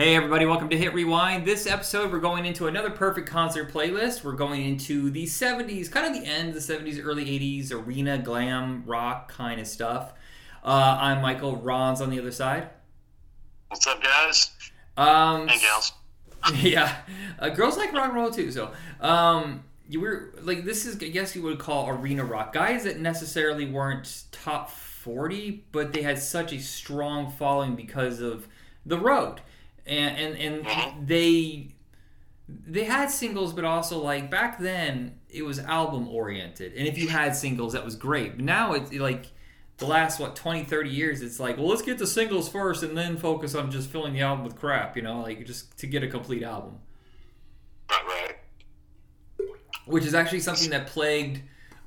Hey everybody, welcome to Hit Rewind. This episode we're going into another perfect concert playlist. We're going into the 70s, kind of the end of the 70s, early 80s, arena, glam, rock kind of stuff. Uh, I'm Michael, Ron's on the other side. What's up, guys? Um, and gals. yeah, uh, girls like rock and roll too. So, um, you were like, this is, I guess you would call arena rock. Guys that necessarily weren't top 40, but they had such a strong following because of the road and and, and Mhm. they they had singles but also like back then it was album oriented and if you had singles that was great but now it's like the last what 20 30 years it's like well let's get the singles first and then focus on just filling the album with crap you know like just to get a complete album Right, right. which is actually something that plagued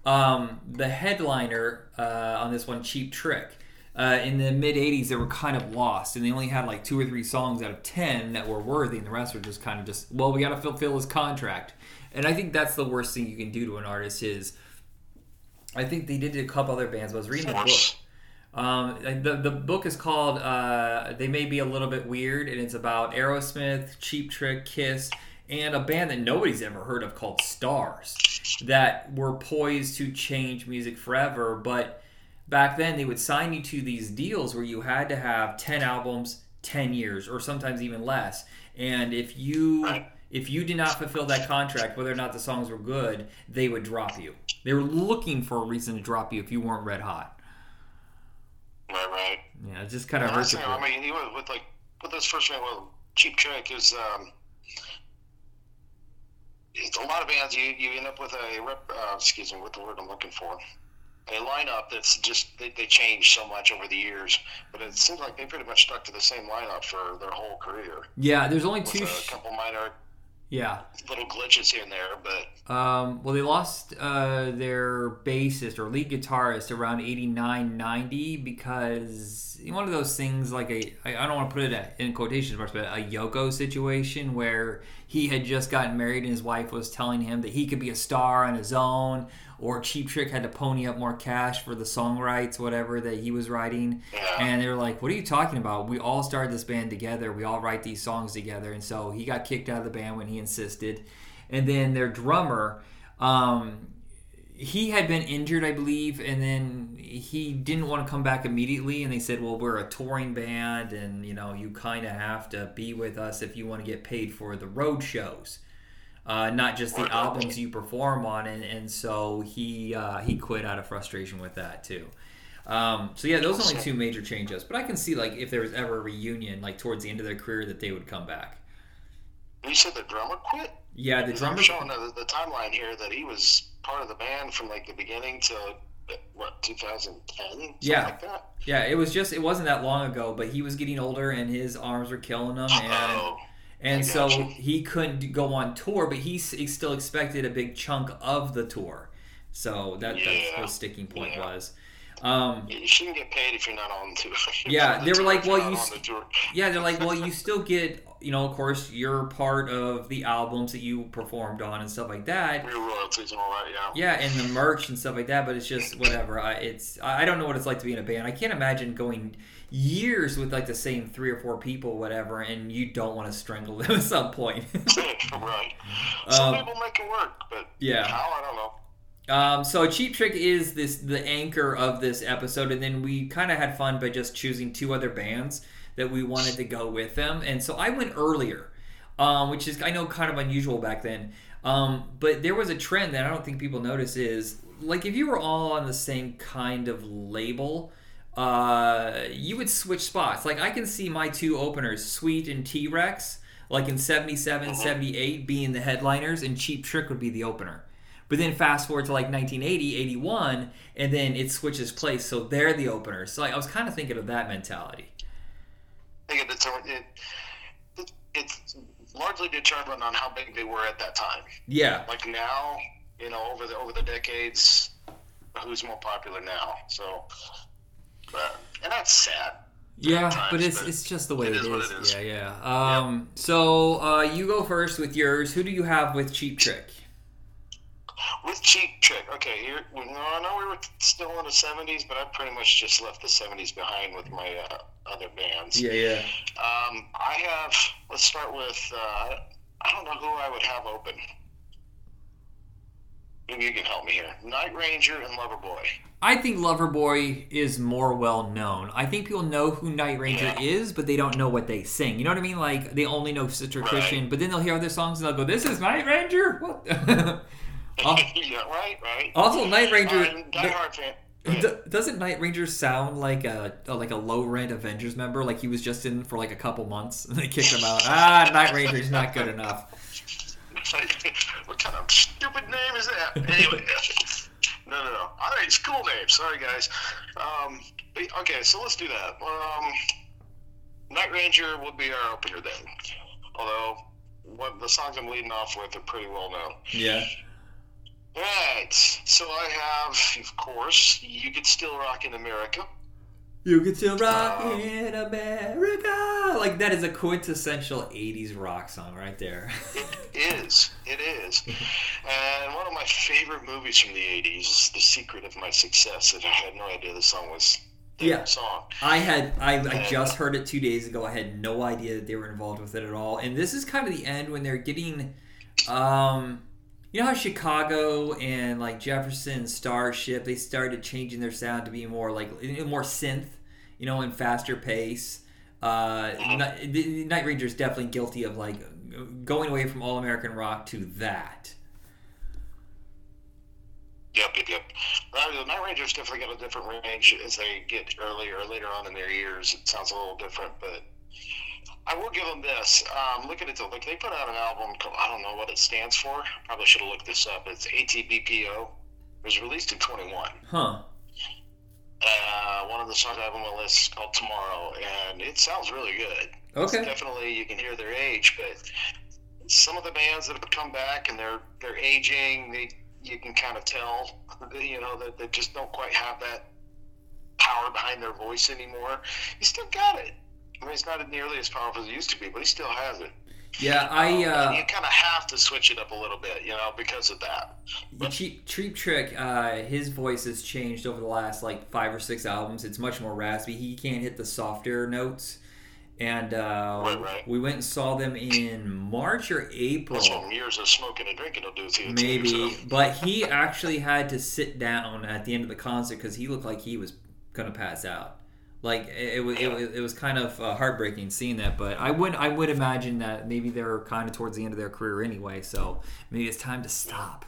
um, the headliner uh, on this one, Cheap Trick. Uh, in the mid 80s, they were kind of lost, and they only had like two or three songs out of 10 that were worthy, and the rest were just kind of just, well, we got to fulfill his contract. And I think that's the worst thing you can do to an artist is, I think they did a couple other bands, I was reading the book. Um, the, the book is called uh, They May Be a Little Bit Weird, and it's about Aerosmith, Cheap Trick, Kiss, and a band that nobody's ever heard of called Stars that were poised to change music forever. But back then, they would sign you to these deals where you had to have 10 albums, 10 years, or sometimes even less. And if you. If you did not fulfill that contract, whether or not the songs were good, they would drop you. They were looking for a reason to drop you if you weren't red hot. Right, right. Yeah, it just kind of hurts. I mean, even with like with this first one, well, Cheap Trick is um, it's a lot of bands. You you end up with a rep. Uh, excuse me, what the word I'm looking for. A lineup that's just they, they change so much over the years, but it seems like they pretty much stuck to the same lineup for their whole career. Yeah, there's only two. a couple minor yeah. little glitches here and there, but Um, well, they lost uh, their bassist or lead guitarist around 89, 90 because one of those things like a I don't want to put it in quotation marks, but a Yoko situation where he had just gotten married and his wife was telling him that he could be a star on his own or Cheap Trick had to pony up more cash for the song rights, whatever that he was writing. yeah. And they were like, "What are you talking about? We all started this band together. We all write these songs together." And so he got kicked out of the band when he insisted. And then their drummer, um, he had been injured, I believe, and then he didn't want to come back immediately. And they said, "Well, we're a touring band, and you know, you kind of have to be with us if you want to get paid for the road shows." Uh, not just the albums you perform on, and, and so he uh, he quit out of frustration with that too. Um, so yeah, those are only two major changes. But I can see like if there was ever a reunion, like towards the end of their career, that they would come back. you said the drummer quit. Yeah, the I'm drummer. showing the, the timeline here that he was part of the band from like the beginning to what 2010, Yeah. like that. Yeah, it was just it wasn't that long ago, but he was getting older and his arms were killing him, and Oh, and so he couldn't go on tour, but he, he still expected a big chunk of the tour. So that that's Yeah. what the sticking point Yeah. was. Um, you shouldn't get paid if you're not on tour. Yeah, they were like, well, you the. Yeah, they're like, well, you still get, you know, of course, you're part of the albums that you performed on and stuff like that. Real royalties and all that. Yeah. Yeah, and the merch and stuff like that. But it's just whatever. I, it's I don't know what it's like to be in a band. I can't imagine going years with like the same three or four people, whatever, and you don't want to strangle them at some point. right. Some Um, people make it work, but yeah. how I don't know. Um, so Cheap Trick is this the anchor of this episode, and then we kind of had fun by just choosing two other bands that we wanted to go with them, and so I went earlier, um, which is I know kind of unusual back then, um, but there was a trend that I don't think people notice is like if you were all on the same kind of label. Uh, you would switch spots. Like I can see my two openers, Sweet and T Rex, like in 77, 78, being the headliners, and Cheap Trick would be the opener. But then fast forward to like 1980, 81, and then it switches place, so they're the openers. So like, I was kind of thinking of that mentality. I think it's it, it, it's largely determined on how big they were at that time. Yeah, Like now, you know, over the over the decades, who's more popular now? So, but, and that's sad. yeah, Sometimes, but it's but it's just the way it it is is. what it is. Yeah, yeah. Um, so uh, you go first with yours. Who do you have with Cheap Trick? with Cheap Trick. Okay, here. No, I know we were still in the '70s, but I pretty much just left the '70s behind with my uh, other bands. Yeah, yeah. Um, I have. Let's start with. Uh, I don't know who I would have open. You can help me here. Night Ranger and Loverboy. I think Loverboy is more well known. I think people know who Night Ranger Yeah. is, but they don't know what they sing. You know what I mean? Like they only know Sister Right. Christian, but then they'll hear other songs and they'll go, "This is Night Ranger." What? Yeah, right, right. also, Night Ranger. I'm a diehard fan. Yeah. Doesn't Night Ranger sound like a, a like a low rent Avengers member? Like he was just in for like a couple months and they kicked him out. Ah, Night Ranger's not good enough. what kind of stupid name is that? Anyway, no, no, no. All right, it's a cool name. Sorry, guys. Um, but- okay, so let's do that. Um, Night Ranger will be our opener then. Although, what the songs I'm leading off with are pretty well known. Yeah. Right. So I have, of course, "You Could Still Rock in America." You can still rock Um, in America. Like that is a quintessential '80s rock song right there. It is. It is. And one of my favorite movies from the 80s is The Secret of My Success. And I had no idea the song was the Yeah. song. I had I, I just heard it two days ago. I had no idea that they were involved with it at all. And this is kind of the end when they're getting, um, you know how Chicago and like Jefferson Starship they started changing their sound to be more like more synth, you know, and faster pace. Uh, Night, the Night Ranger is definitely guilty of like going away from all American rock to that. Yep, yep, yep. Uh, the Night Ranger's definitely got a different range as they get earlier or later on in their years. It sounds a little different, but I will give them this. Um, looking at the like, they put out an album. Called, I don't know what it stands for. Probably should have looked this up. It's ATBPO. It was released in 21. Huh. Uh, one of the songs I have on my list is called Tomorrow, and it sounds really good. It's Okay. definitely you can hear their age, but some of the bands that have come back and they're they're aging, they you can kind of tell, you know, that they just don't quite have that power behind their voice anymore. You still got it. I mean, it's not nearly as powerful as it used to be, but he still has it. Yeah, I Um, uh, you kind of have to switch it up a little bit, you know, because of that. The cheap Cheap Trick, uh, his voice has changed over the last like five or six albums. It's much more raspy. He can't hit the softer notes. And uh, Right, right. we went and saw them in March or April, That's what years of smoking and drinking will do to you. too, maybe. so. But he actually had to sit down at the end of the concert because he looked like he was gonna pass out. Like it, it was, it, was- it was kind of uh, heartbreaking seeing that. But I would, I would imagine that maybe they're kind of towards the end of their career anyway. So maybe it's time to stop.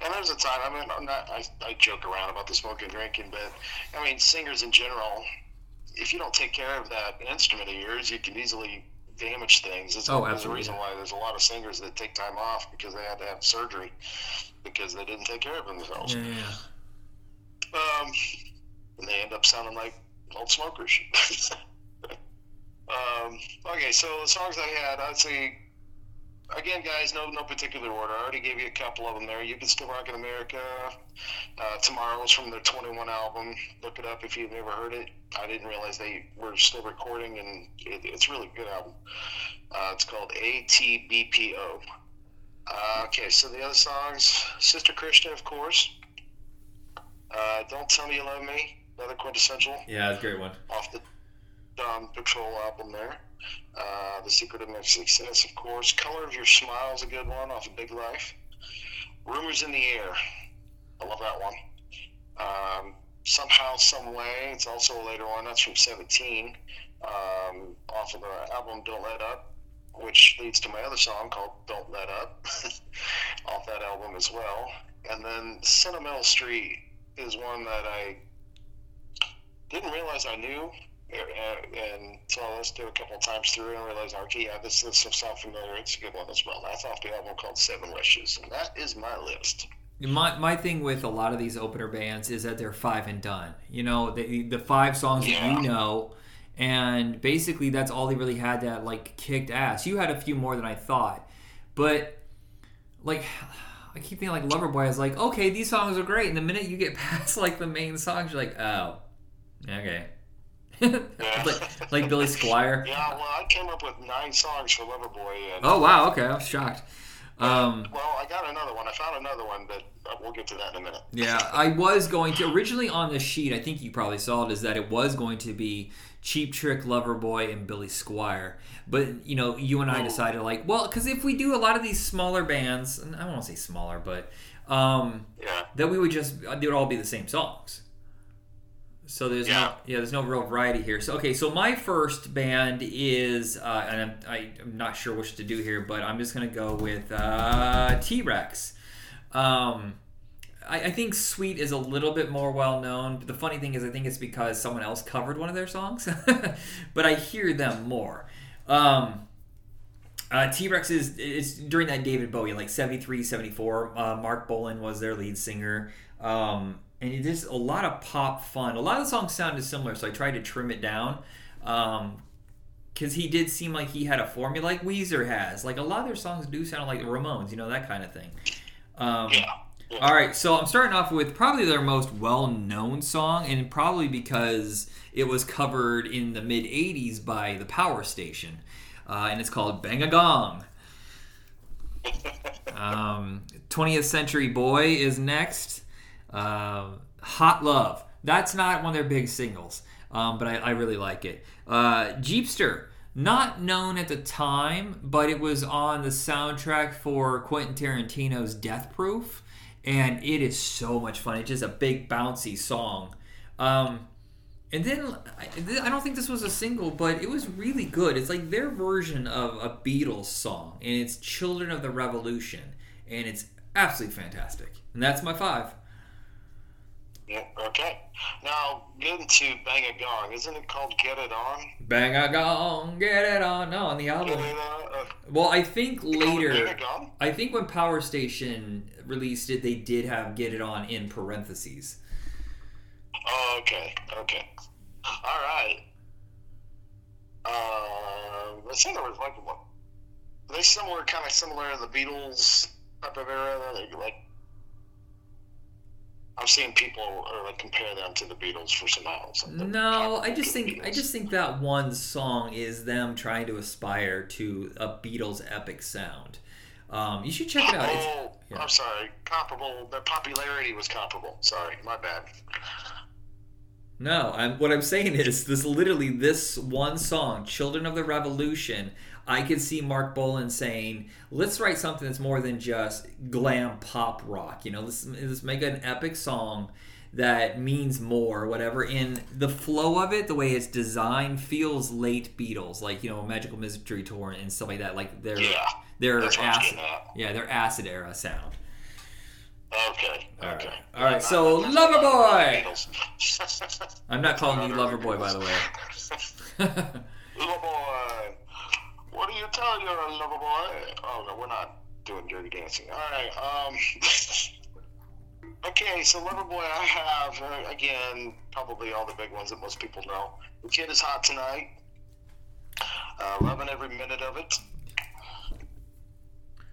And there's a time. I mean, I'm not. I, I joke around about the smoking and drinking, but I mean, singers in general. If you don't take care of that instrument of yours, you can easily damage things. There's, Oh, there's a reason why there's a lot of singers that take time off because they had to have surgery because they didn't take care of themselves. Yeah. Um, and they end up sounding like old smokers. um, okay, so the songs I had, I'd say, again, guys, no no particular order. I already gave you a couple of them there. You can still rock in America. Uh, Tomorrow's from their 21 album. Look it up if you've never heard it. I didn't realize they were still recording, and it, it's a really good album. Uh, it's called ATBPO. Uh, okay, so the other songs, Sister Christian, of course. Uh, Don't Tell Me You Love Me, another quintessential Yeah, it's a great one. off the Dawn Patrol album there. Uh, the Secret of My Success, of course. Color of Your Smile is a good one off of Big Life. Rumors in the Air. I love that one. Um, Somehow, Some Way. It's also a later one. That's from 17. Um, off of the album Don't Let Up, which leads to my other song called Don't Let Up. off that album as well. And then Sentimental Street is one that I didn't realize I knew uh, and so I listened to it a couple of times through and realized, okay, yeah, this this sounds familiar. It's a good one as well. That's off the album called Seven Wishes, and that is my list. My, my thing with a lot of these opener bands is that they're five and done. You know, the, the five songs that you know, and basically that's all they really had that like kicked ass. You had a few more than I thought, but like I keep thinking like Loverboy is like, okay, these songs are great, and the minute you get past like the main songs, you're like, oh, okay. like, like Billy Squier. Yeah, well, I came up with nine songs for Loverboy, and Oh wow, okay, I was shocked. Um, Well, I got another one. I found another one, but uh, we'll get to that in a minute. yeah, I was going to originally on the sheet. I think you probably saw it. Is that it was going to be Cheap Trick, Loverboy, and Billy Squier. But you know, you and I decided like, well, because if we do a lot of these smaller bands, and I don't want to say smaller, but um, Yeah. that we would just they would all be the same songs. So there's no Yeah. yeah there's no real variety here. So okay, so my first band is uh, and I'm, I, I'm not sure which to do here, but I'm just gonna go with uh, T Rex. Um, I, I think Sweet is a little bit more well known. But the funny thing is, I think it's because someone else covered one of their songs, but I hear them more. Um, uh, T Rex is it's during that David Bowie, like 73, 74. Uh, Marc Bolan was their lead singer. Um, and it is a lot of pop fun. A lot of the songs sounded similar, so I tried to trim it down. Um, because he did seem like he had a formula like Weezer has. Like a lot of their songs do sound like the Ramones, you know, that kind of thing. Um, Yeah. Yeah. all right, so I'm starting off with probably their most well-known song, and probably because it was covered in the mid '80s by the Power Station, uh, and it's called "Bang a Gong." Um, 20th Century Boy is next. Um Hot Love. That's not one of their big singles, um, but I, I really like it. Uh, Jeepster. Not known at the time, but it was on the soundtrack for Quentin Tarantino's Death Proof, and it is so much fun. It's just a big bouncy song. Um, and then I, I don't think this was a single, but it was really good. It's like their version of a Beatles song, and it's "Children of the Revolution," and it's absolutely fantastic. And that's my five. Yeah, okay. Now, getting to Bang a Gong, isn't it called Get It On? Bang a gong, get it on. No, on the album. Uh, Well, I think later. Bang a Gong? I think when Power Station released it, they did have "Get It On" in parentheses. Oh, okay, okay. All right. Uh, I think there was like what? Are they similar, kind of similar to the Beatles type of era? They, like, I'm seen people or like compare them to the Beatles for some like No, I just think I just think that one song is them trying to aspire to a Beatles epic sound. Um, you should check it out. Oh, yeah. I'm sorry. Comparable. Their popularity was comparable. Sorry, my bad. no, I'm, what I'm saying is this literally this one song, "Children of the Revolution." I could see Marc Bolan saying, "Let's write something that's more than just glam pop rock. You know, let's, let's make an epic song that means more, whatever." And the flow of it, the way it's designed, feels late Beatles, like you know, Magical Mystery Tour and stuff like that. Like their Yeah, their acid, yeah, their acid era sound. Okay. All okay. right. All right, so not Beatles. I'm not calling you Not Loverboy, by the way. Loverboy. What do you tell your Loverboy? Oh no, we're not doing dirty dancing. All right. Um. okay, so lover boy, I have uh, again probably all the big ones that most people know. The kid is hot tonight. Uh, loving every minute of it.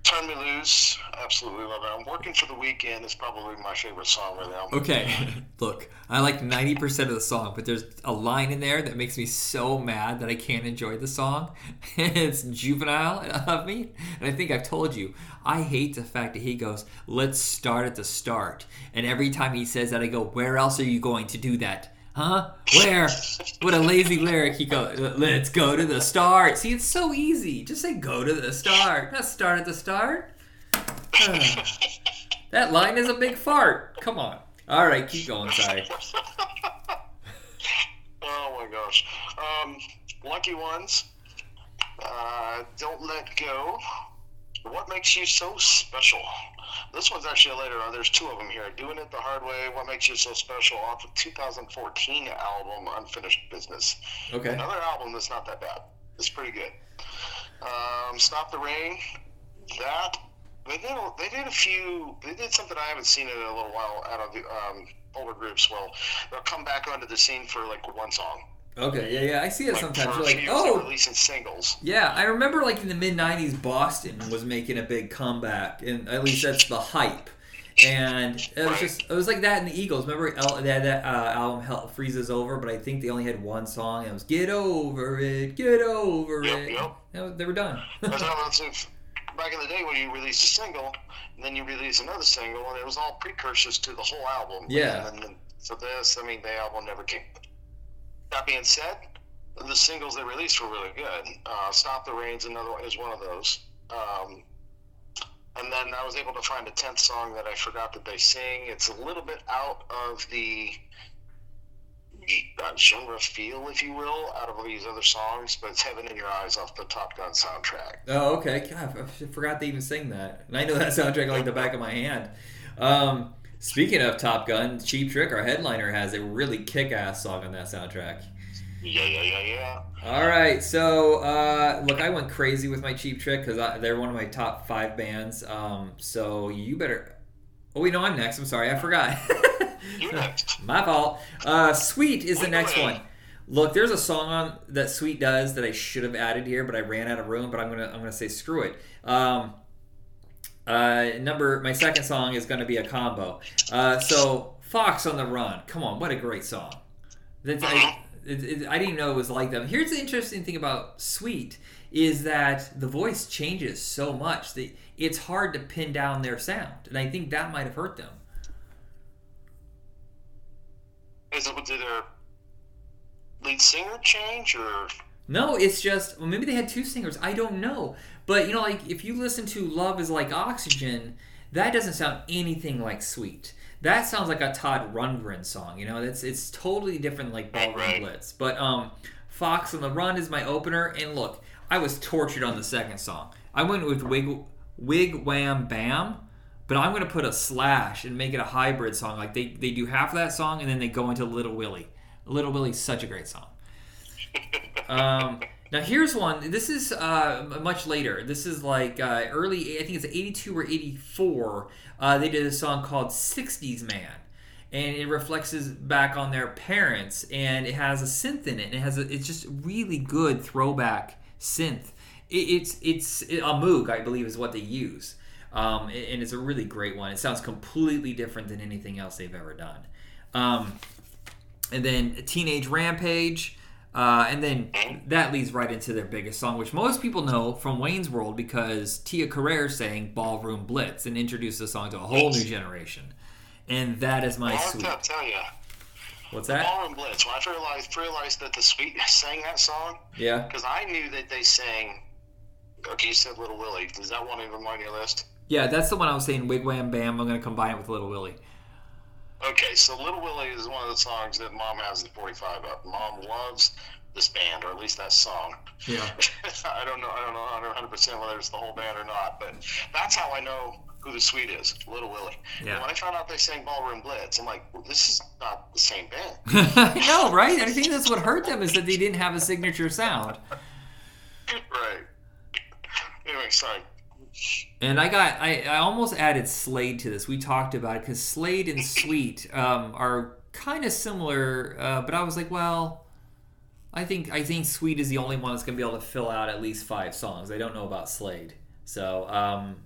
Turn Me Loose, absolutely love it. I'm working for the weekend is probably my favorite song right now. Okay, look, I like 90% of the song, but there's a line in there that makes me so mad that I can't enjoy the song. it's juvenile of me. And I think I've told you, I hate the fact that he goes, let's start at the start. And every time he says that, I go, where else are you going to do that? Huh? Where? What a lazy lyric. He goes, let's go to the start. See, it's so easy. Just say go to the start. Not start at the start. that line is a big fart. Come on. All right, keep going. Sorry. oh my gosh. Um, Lucky Ones. Uh, Don't Let Go. What makes you so special? This one's actually a later on. There's two of them here. Doing It the Hard Way. What makes you so special? Off of 2014 album Unfinished Business. Okay. Another album that's not that bad. It's pretty good. Um, Stop the Rain. That they did. A, they did a few. They did something I haven't seen in a little while out of the um, older groups. Well, they'll come back onto the scene for like one song. Okay. Yeah, yeah. I see it Like sometimes. You're like, oh, releasing singles. yeah. I remember like in the mid '90s, Boston was making a big comeback, and at least that's the hype. And it was Right. just it was like that in the Eagles. Remember they had that uh, album Hell Freezes Over, but I think they only had one song. And it was Get Over It, Get Over Yep, It. yep. Was- they were done. But no, that's if back in the day when you released a single, and then you release another single, and it was all precursors to the whole album. Yeah. And then for this, I mean, the album never came. That being said, the singles they released were really good. Uh, "Stop the Rain's" another one is one of those. Um, and then I was able to find a tenth song that I forgot that they sing. It's a little bit out of the uh, genre feel, if you will, out of all these other songs, but it's "Heaven in Your Eyes" off the Top Gun soundtrack. Oh, okay. God, I forgot to even sing that. And I know that soundtrack like the back of my hand. Um, speaking of Top Gun, Cheap Trick, our headliner, has a really kick-ass song on that soundtrack. Yeah, yeah, yeah, yeah. All right, so uh, look, I went crazy with my Cheap Trick because they're one of my top five bands. Um, so you better. Oh wait, no, I'm next. I'm sorry, I forgot. You next. My fault. Uh, Sweet is the next one. Look, there's a song on that Sweet does that I should have added here, but I ran out of room. But I'm gonna I'm gonna say screw it. Um, uh, number my second song is gonna be a combo. Uh, so Fox on the Run. Come on, what a great song. That's, I, it, it, I didn't know it was like them. Here's the interesting thing about Sweet is that the voice changes so much that it's hard to pin down their sound, and I think that might have hurt them. Is it did their lead singer change or? No, it's just well, maybe they had two singers. I don't know, but you know, like if you listen to "Love Is Like Oxygen," that doesn't sound anything like "Sweet." That sounds like a Todd Rundgren song. You know, it's it's totally different, like Ballroom Right. Blitz. But um, "Fox on the Run" is my opener, and look, I was tortured on the second song. I went with "Wig Wig Wham Bam." But I'm gonna put a slash and make it a hybrid song. Like they, they do half of that song and then they go into Little Willie. Little Willie's such a great song. Um, now here's one. This is uh, much later. This is like uh, early. I think it's 82 or 84. Uh, they did a song called "60s Man," and it reflects back on their parents, and it has a synth in it. And it has a, it's just really good throwback synth. It, it's it's a Moog, I believe, is what they use. Um, and it's a really great one. It sounds completely different than anything else they've ever done. Um, and then Teenage Rampage, uh, and then that leads right into their biggest song, which most people know from Wayne's World because Tia Carrere sang Ballroom Blitz and introduced the song to a whole new generation. And that is my Well, sweet. I'll tell you, What's that? Ballroom Blitz. When I realized realized that the Sweet sang that song, Yeah. because I knew that they sang. Okay, you said Little Willie. Does that one even on your list? Yeah, that's the one I was saying, Wigwam Bam. I'm going to combine it with Little Willie. Okay, so Little Willie is one of the songs that Mom has the 45 up. Mom loves this band, or at least that song. Yeah. I don't know. I don't know 100 percent whether it's the whole band or not, but that's how I know who the Sweet is, Little Willie. Yeah. And when I found out they sang Ballroom Blitz, I'm like, well, this is not the same band. Know, right? I think that's what hurt them is that they didn't have a signature sound. right. Anyway, sorry. And I got, I, I almost added Slade to this. We talked about it because Slade and Sweet um, are kind of similar, uh, but I was like, well, I think I think Sweet is the only one that's gonna be able to fill out at least five songs. I don't know about Slade. So, um,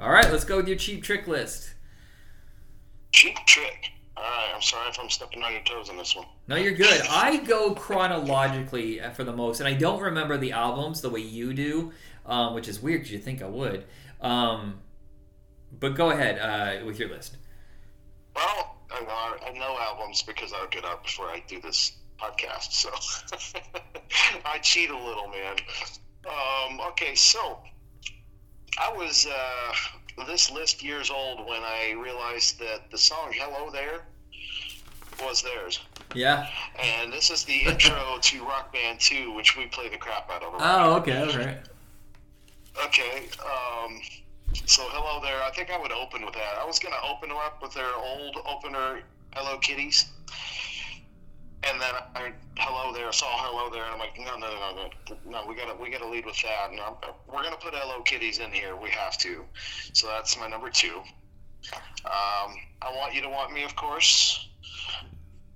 all right, let's go with your cheap trick list. Cheap trick. All right. I'm sorry if I'm stepping on your toes on this one. No, you're good. I go chronologically for the most, and I don't remember the albums the way you do, um, which is weird because you think I would. Um, but go ahead uh, with your list. Well, I know, I know albums because I look it up before I do this podcast, so I cheat a little, man. Um, okay, so I was uh, this list years old when I realized that the song "Hello There" was theirs, Yeah. and this is the intro to Rock Band 2, which we play the crap out of. Oh, okay, all right. Okay. Um, so hello there. I think I would open with that. I was gonna open up with their old opener, "ELO Kiddies," and then I hello there. Saw hello there, and I'm like, no, no, no, no, no. We gotta we gotta lead with that. And I'm, we're gonna put "ELO Kiddies" in here. We have to. So that's my number two. Um, I want you to want me, of course.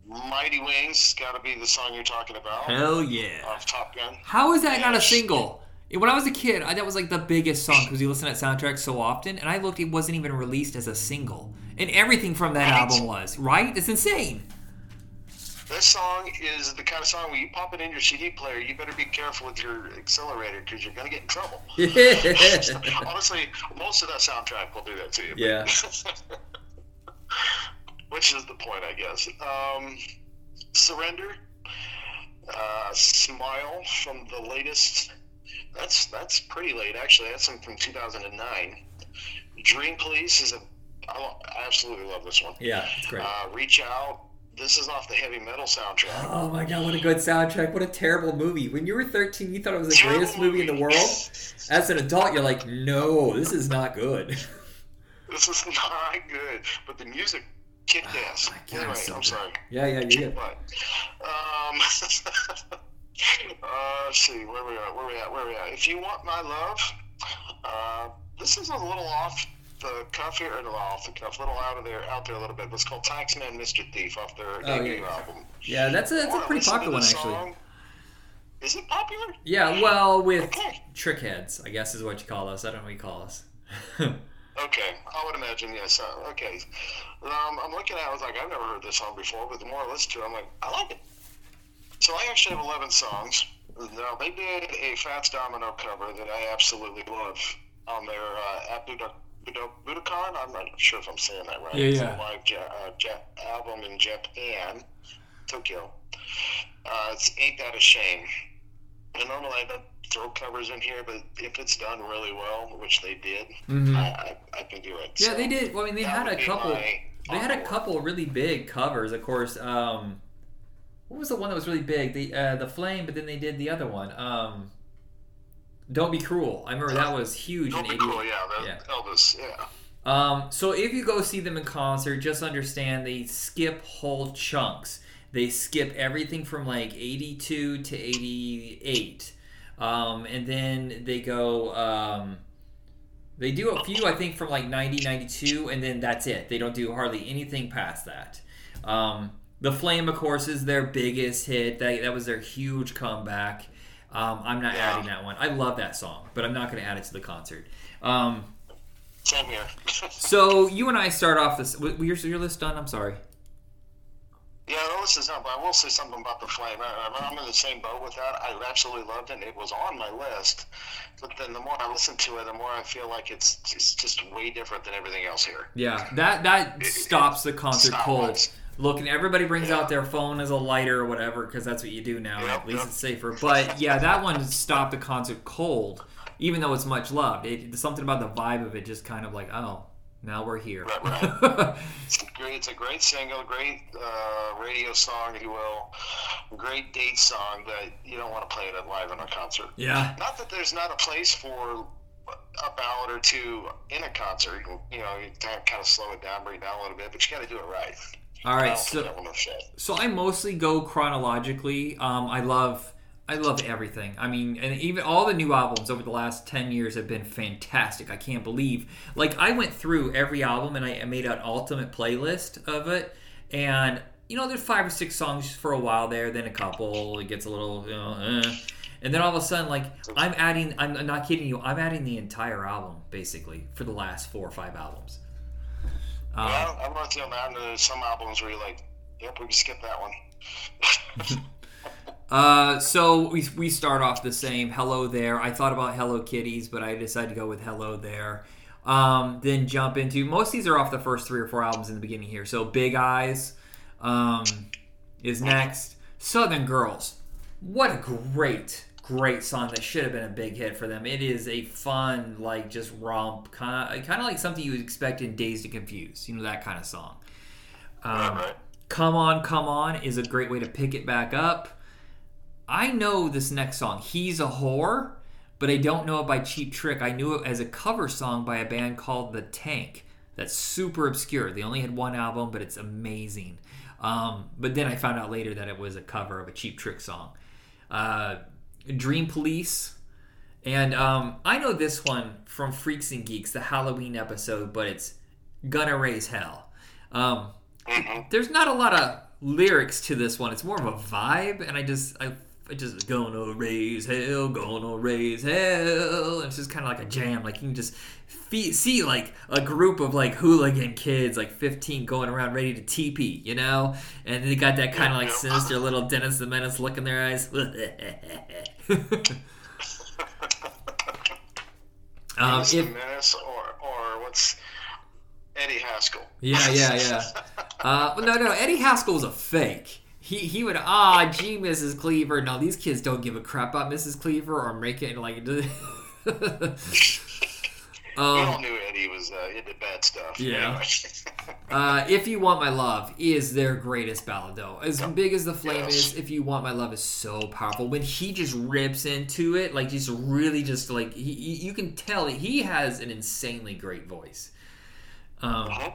Mighty Wings has got to be the song you're talking about. Hell yeah. Off Top Gun. How is that not a single? When I was a kid, I, that was like the biggest song because you listen to that soundtrack so often, and I looked, it wasn't even released as a single. And everything from that Right. album was, right? It's insane. This song is the kind of song where you pop it in your CD player, you better be careful with your accelerator because you're going to get in trouble. Honestly, most of that soundtrack will do that to you. Yeah. Which is the point, I guess. Um, Surrender, uh, Smile from the latest. That's that's pretty late, actually. That's from 2009. Dream Police is a. I absolutely love this one. Yeah, it's great. Uh, Reach Out. This is off the heavy metal soundtrack. Oh my god, what a good soundtrack. What a terrible movie. When you were 13, you thought it was the Terrible greatest movie in the world. As an adult, you're like, no, this is not good. This is not good, but the music kicked ass. Oh my God, anyway, so I'm sorry. Yeah, yeah, you did. But, um, uh, let's see where we are. Where we at? Where we at? If you want my love, uh, this is a little off the cuff here, or no, off the cuff, a little out of there, out there a little bit. It's called Taxman, Mr. Thief, off their Oh, debut yeah. album. Yeah, that's a, that's a pretty popular one, actually. song? Is it popular? Yeah, well, with Okay. trick heads, I guess is what you call us. I don't know what you call us. Okay, I would imagine yes. Uh, okay, um, I'm looking at. it, I was like, I've never heard this song before, but the more I listen to it, I'm like, I like it. So I actually have 11 songs. Now they did a Fats Domino cover that I absolutely love on their uh, at Budo- Budo- Budokan. I'm not sure if I'm saying that right. Yeah, It's yeah. a live ja- uh, ja- album in Japan, Tokyo. Uh, it's Ain't That a Shame. And normally I don't throw covers in here, but if it's done really well, which they did, Mhm. I, I, I can do it. Yeah, So they did. Well, I mean, they had a couple. They had a couple really big covers. Of course, um, what was the one that was really big? The uh, the Flame, but then they did the other one. Um, Don't be cruel. I remember that was huge Don't in be '88. cool, yeah, that, Yeah. Elvis, yeah. Um, so if you go see them in concert, just understand they skip whole chunks. They skip everything from like 82 to 88. Um, and then they go, um, they do a few, I think, from like 90, 92, and then that's it. They don't do hardly anything past that. Um, the Flame, of course, is their biggest hit. That, that was their huge comeback. Um, I'm not Yeah. adding that one. I love that song, but I'm not going to add it to the concert. Um, Same here. so you and I start off this. w- Your, your list done? I'm sorry. yeah, the list is but I will say something about the flame. I, I'm in the same boat with that. I absolutely loved it. and It was on my list, but then the more I listen to it, the more I feel like it's it's just way different than everything else here. Yeah, that that stops the concert cold. it. Look, and everybody brings Yeah. out their phone as a lighter or whatever because that's what you do now. At least it's safer. But yeah, that one stopped the concert cold, even though it's much loved. It, something about the vibe of it just kind of like, oh, now we're here. Right, It's great. It's a great single, great uh, radio song, if you will. Great date song that you don't want to play it live in a concert. yeah. Not that there's not a place for a ballad or two in a concert. You, know, you kind of, kind of slow it down, bring it down a little bit, but you got to do it right. All right. So think that one will fit. so I mostly go chronologically. Um, I love I love everything. I mean, and even all the new albums over the last ten years have been fantastic. I can't believe. Like I went through every album and I I made an ultimate playlist of it, and you know, there's five or six songs for a while there, then a couple. It gets a little, you know, eh. and then all of a sudden, like I'm adding. I'm not kidding you. I'm adding the entire album basically for the last four or five albums. Um, yeah, I'm with you on that. There's some albums where you're like, yep, we can skip that one. Uh, so we, we start off the same. Hello there. I thought about ELO Kiddies, but I decided to go with Hello there. Um, then jump into most of these are off the first three or four albums in the beginning here. So Big Eyes um, is next. Southern Girls. What a great, great song that should have been a big hit for them. It is a fun, like just romp, kind of, kind of like something you would expect in Dazed and Confused. You know that kind of song. Um, right. Come On, Come On is a great way to pick it back up. I know this next song, He's a Whore, but I don't know it by Cheap Trick. I knew it as a cover song by a band called The Tank. That's super obscure. They only had one album, but it's amazing. Um, but then I found out later that it was a cover of a Cheap Trick song. Uh, Dream Police. And um, I know this one from Freaks and Geeks, the Halloween episode, but it's Gonna Raise Hell. Um, hmm there's not a lot of lyrics to this one. It's more of a vibe, and I just I just gonna raise hell, gonna raise hell. And it's just kind of like a jam. Like you can just fe- see like a group of like hooligan kids, like 15, going around ready to teepee, you know. And they got that kind of like sinister little Dennis the Menace look in their eyes. um, Dennis the if, Menace or or what's Eddie Haskell? yeah, yeah, yeah. Uh, no, no, Eddie Haskell was a fake. He he would ah gee Mrs. Cleaver. No, these kids don't give a crap about Mrs. Cleaver or make it like. we um, all knew Eddie was uh, into bad stuff. Yeah. Uh, if you want my love is their greatest ballad though. As big as the flame Yes. is, if you want my love is so powerful. When he just rips into it, like just really just like he, you can tell he has an insanely great voice. Um, Mhm.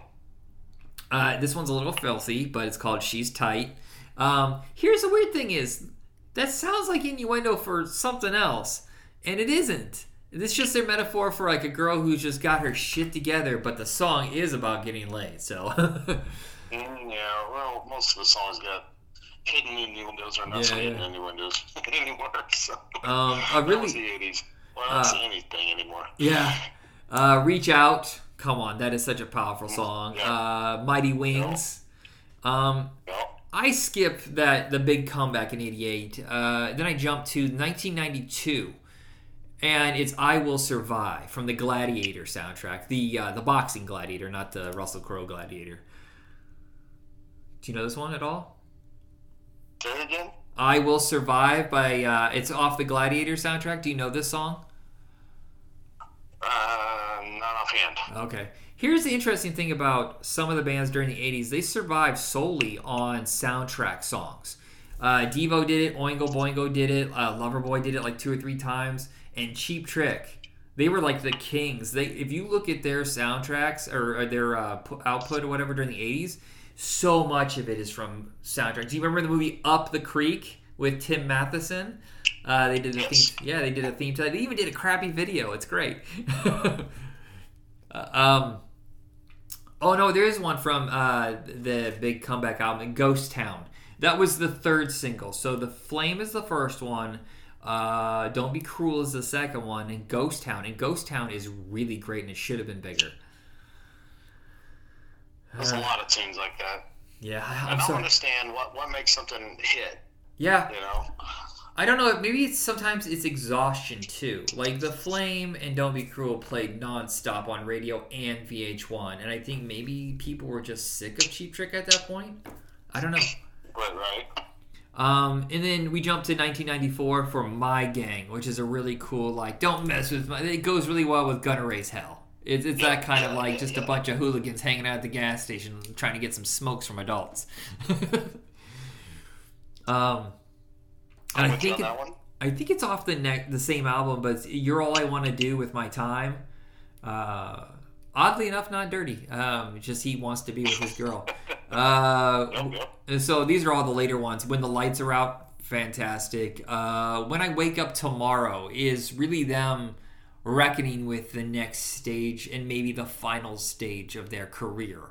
Uh, this one's a little filthy, but it's called "She's Tight." Um, here's the weird thing: is that sounds like innuendo for something else, and it isn't. It's just their metaphor for like a girl who's just got her shit together, but the song is about getting laid. So, Mm, yeah, well, most of the songs got hidden innuendos or not Yeah, so hidden yeah. innuendos anymore. So. um, a really, the 80s. Well, I don't Uh, see anything anymore. yeah. Uh, "Reach Out," come on, that is such a powerful song. Yeah. Uh, "Mighty Wings." Um, No. I skipped that the big comeback in '88. Uh, then I jumped to 1992, and it's "I Will Survive" from the Gladiator soundtrack, the uh, the boxing Gladiator, not the Russell Crowe Gladiator. Do you know this one at all? Say again? "I Will Survive" by uh, it's off the Gladiator soundtrack. Do you know this song? Uh, not offhand. Okay. Here's the interesting thing about some of the bands during the 80s. They survived solely on soundtrack songs. Uh, Devo did it, Oingo Boingo did it, uh, Loverboy did it like two or three times, and Cheap Trick. They were like the kings. They, if you look at their soundtracks or, or their uh, pu- output or whatever during the 80s, so much of it is from soundtracks. Do you remember the movie Up the Creek with Tim Matheson? Uh, they did a theme. Yeah, they did a theme to that. They even did a crappy video. It's great. Um. Oh no, there is one from uh, the big comeback album, Ghost Town. That was the third single. So the Flame is the first one. Uh, Don't Be Cruel is the second one, and Ghost Town. And Ghost Town is really great, and it should have been bigger. There's Uh, a lot of tunes like that. Yeah, I- I don't sorry. understand what, what makes something hit, Yeah, you know? I don't know. Maybe it's sometimes it's exhaustion too. Like the Flame and Don't Be Cruel played nonstop on radio and VH1, and I think maybe people were just sick of Cheap Trick at that point. I don't know. Right, right. Um, and then we jump to 1994 for My Gang, which is a really cool like don't mess with my. It goes really well with Gunna Raise Hell. It's, it's that kind of like just a bunch of hooligans hanging out at the gas station trying to get some smokes from adults. um, and I think it. I think it's off the neck the same album, but "You're All I Want to Do with My Time." Uh, oddly enough, not dirty. Um, just he wants to be with his girl. Uh, Yep, yep. and so these are all the later ones. When the lights are out, fantastic. Uh, when I wake up tomorrow is really them reckoning with the next stage and maybe the final stage of their career.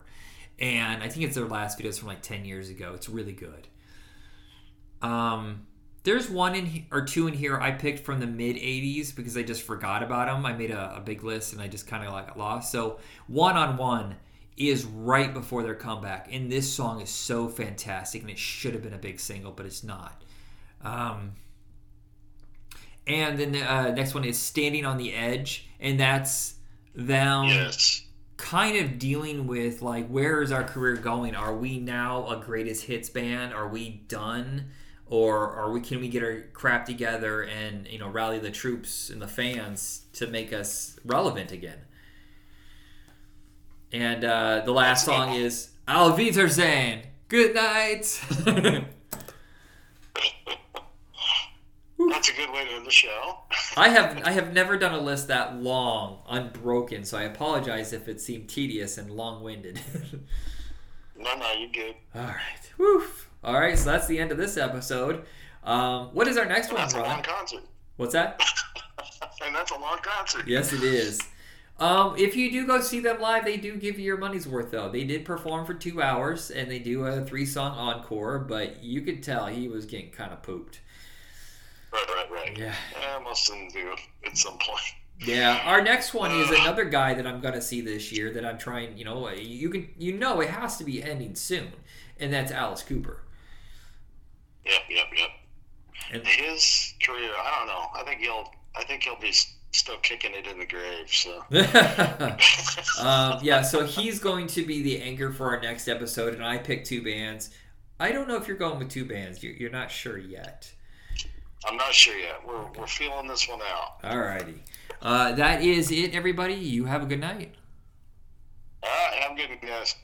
And I think it's their last videos from like ten years ago. It's really good. Um, there's one in or two in here I picked from the mid '80s because I just forgot about them. I made a, a big list and I just kind of like lost. So one on one is right before their comeback, and this song is so fantastic, and it should have been a big single, but it's not. Um, and then the uh, next one is "Standing on the Edge," and that's them Yes. kind of dealing with like where is our career going are we now a greatest hits band are we done or are we can we get our crap together and you know rally the troops and the fans to make us relevant again and uh, the last song is Auf Wiedersehen good night That's a good way to end the show. I have I have never done a list that long unbroken so I apologize if it seemed tedious and long-winded no, no, you're good. All right. Woof. All right. So that's the end of this episode. Um, what is our next one, That's a long Ron? concert. What's that? and that's a long concert. Yes, it is. Um, if you do go see them live, they do give you your money's worth, though. They did perform for two hours, and they do a three-song encore. But you could tell he was getting kind of pooped. right. right, Yeah. Yeah, of them do at some point. Yeah, our next one is another guy that I'm gonna see this year that I'm trying. You know, you can you know it has to be ending soon, and that's Alice Cooper. Yep, yep, yep. And- His career, I don't know. I think he'll, I think he'll be still kicking it in the grave. So. um, yeah, so he's going to be the anchor for our next episode, and I picked two bands. I don't know if you're going with two bands. You're, you're not sure yet. I'm not sure yet. We're, we're feeling this one out. Alrighty. Uh, that is it, everybody. You have a good night. All right, have a good guys.